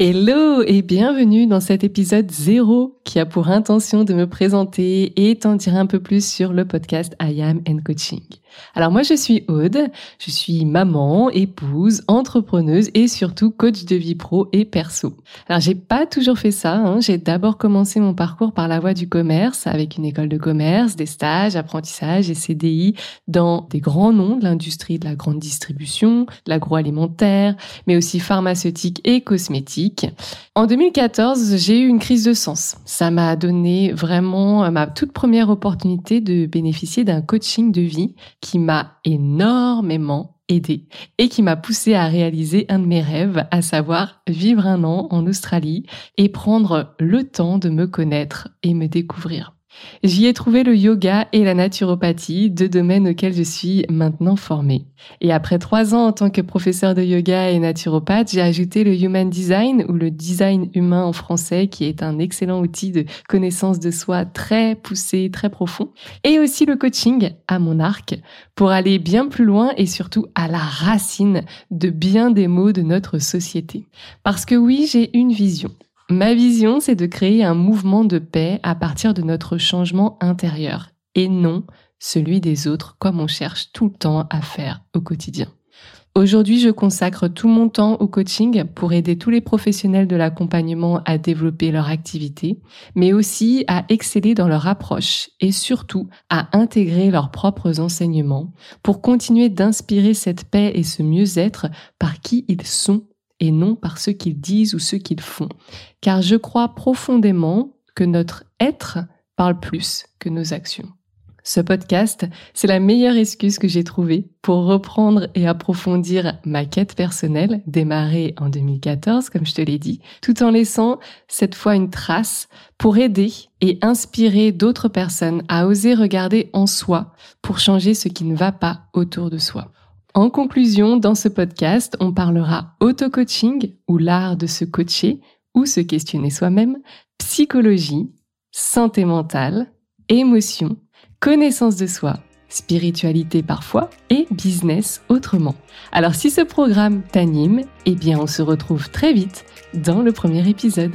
Hello et bienvenue dans cet épisode 0 qui a pour intention de me présenter et t'en dire un peu plus sur le podcast I Am and Coaching. Alors moi je suis Aude, je suis maman, épouse, entrepreneuse et surtout coach de vie pro et perso. Alors j'ai pas toujours fait ça, hein. j'ai d'abord commencé mon parcours par la voie du commerce avec une école de commerce, des stages, apprentissages et CDI dans des grands noms de l'industrie de la grande distribution, de l'agroalimentaire, mais aussi pharmaceutique et cosmétique. En 2014, j'ai eu une crise de sens. Ça m'a donné vraiment ma toute première opportunité de bénéficier d'un coaching de vie qui m'a énormément aidé et qui m'a poussé à réaliser un de mes rêves, à savoir vivre un an en Australie et prendre le temps de me connaître et me découvrir. J'y ai trouvé le yoga et la naturopathie, deux domaines auxquels je suis maintenant formée. Et après trois ans en tant que professeur de yoga et naturopathe, j'ai ajouté le Human Design ou le design humain en français, qui est un excellent outil de connaissance de soi très poussé, très profond. Et aussi le coaching à mon arc pour aller bien plus loin et surtout à la racine de bien des mots de notre société. Parce que oui, j'ai une vision. Ma vision, c'est de créer un mouvement de paix à partir de notre changement intérieur et non celui des autres comme on cherche tout le temps à faire au quotidien. Aujourd'hui, je consacre tout mon temps au coaching pour aider tous les professionnels de l'accompagnement à développer leur activité, mais aussi à exceller dans leur approche et surtout à intégrer leurs propres enseignements pour continuer d'inspirer cette paix et ce mieux-être par qui ils sont et non par ce qu'ils disent ou ce qu'ils font. Car je crois profondément que notre être parle plus que nos actions. Ce podcast, c'est la meilleure excuse que j'ai trouvée pour reprendre et approfondir ma quête personnelle, démarrée en 2014, comme je te l'ai dit, tout en laissant cette fois une trace pour aider et inspirer d'autres personnes à oser regarder en soi pour changer ce qui ne va pas autour de soi. En conclusion, dans ce podcast, on parlera auto-coaching ou l'art de se coacher ou se questionner soi-même, psychologie, santé mentale, émotion, connaissance de soi, spiritualité parfois et business autrement. Alors si ce programme t'anime, eh bien on se retrouve très vite dans le premier épisode.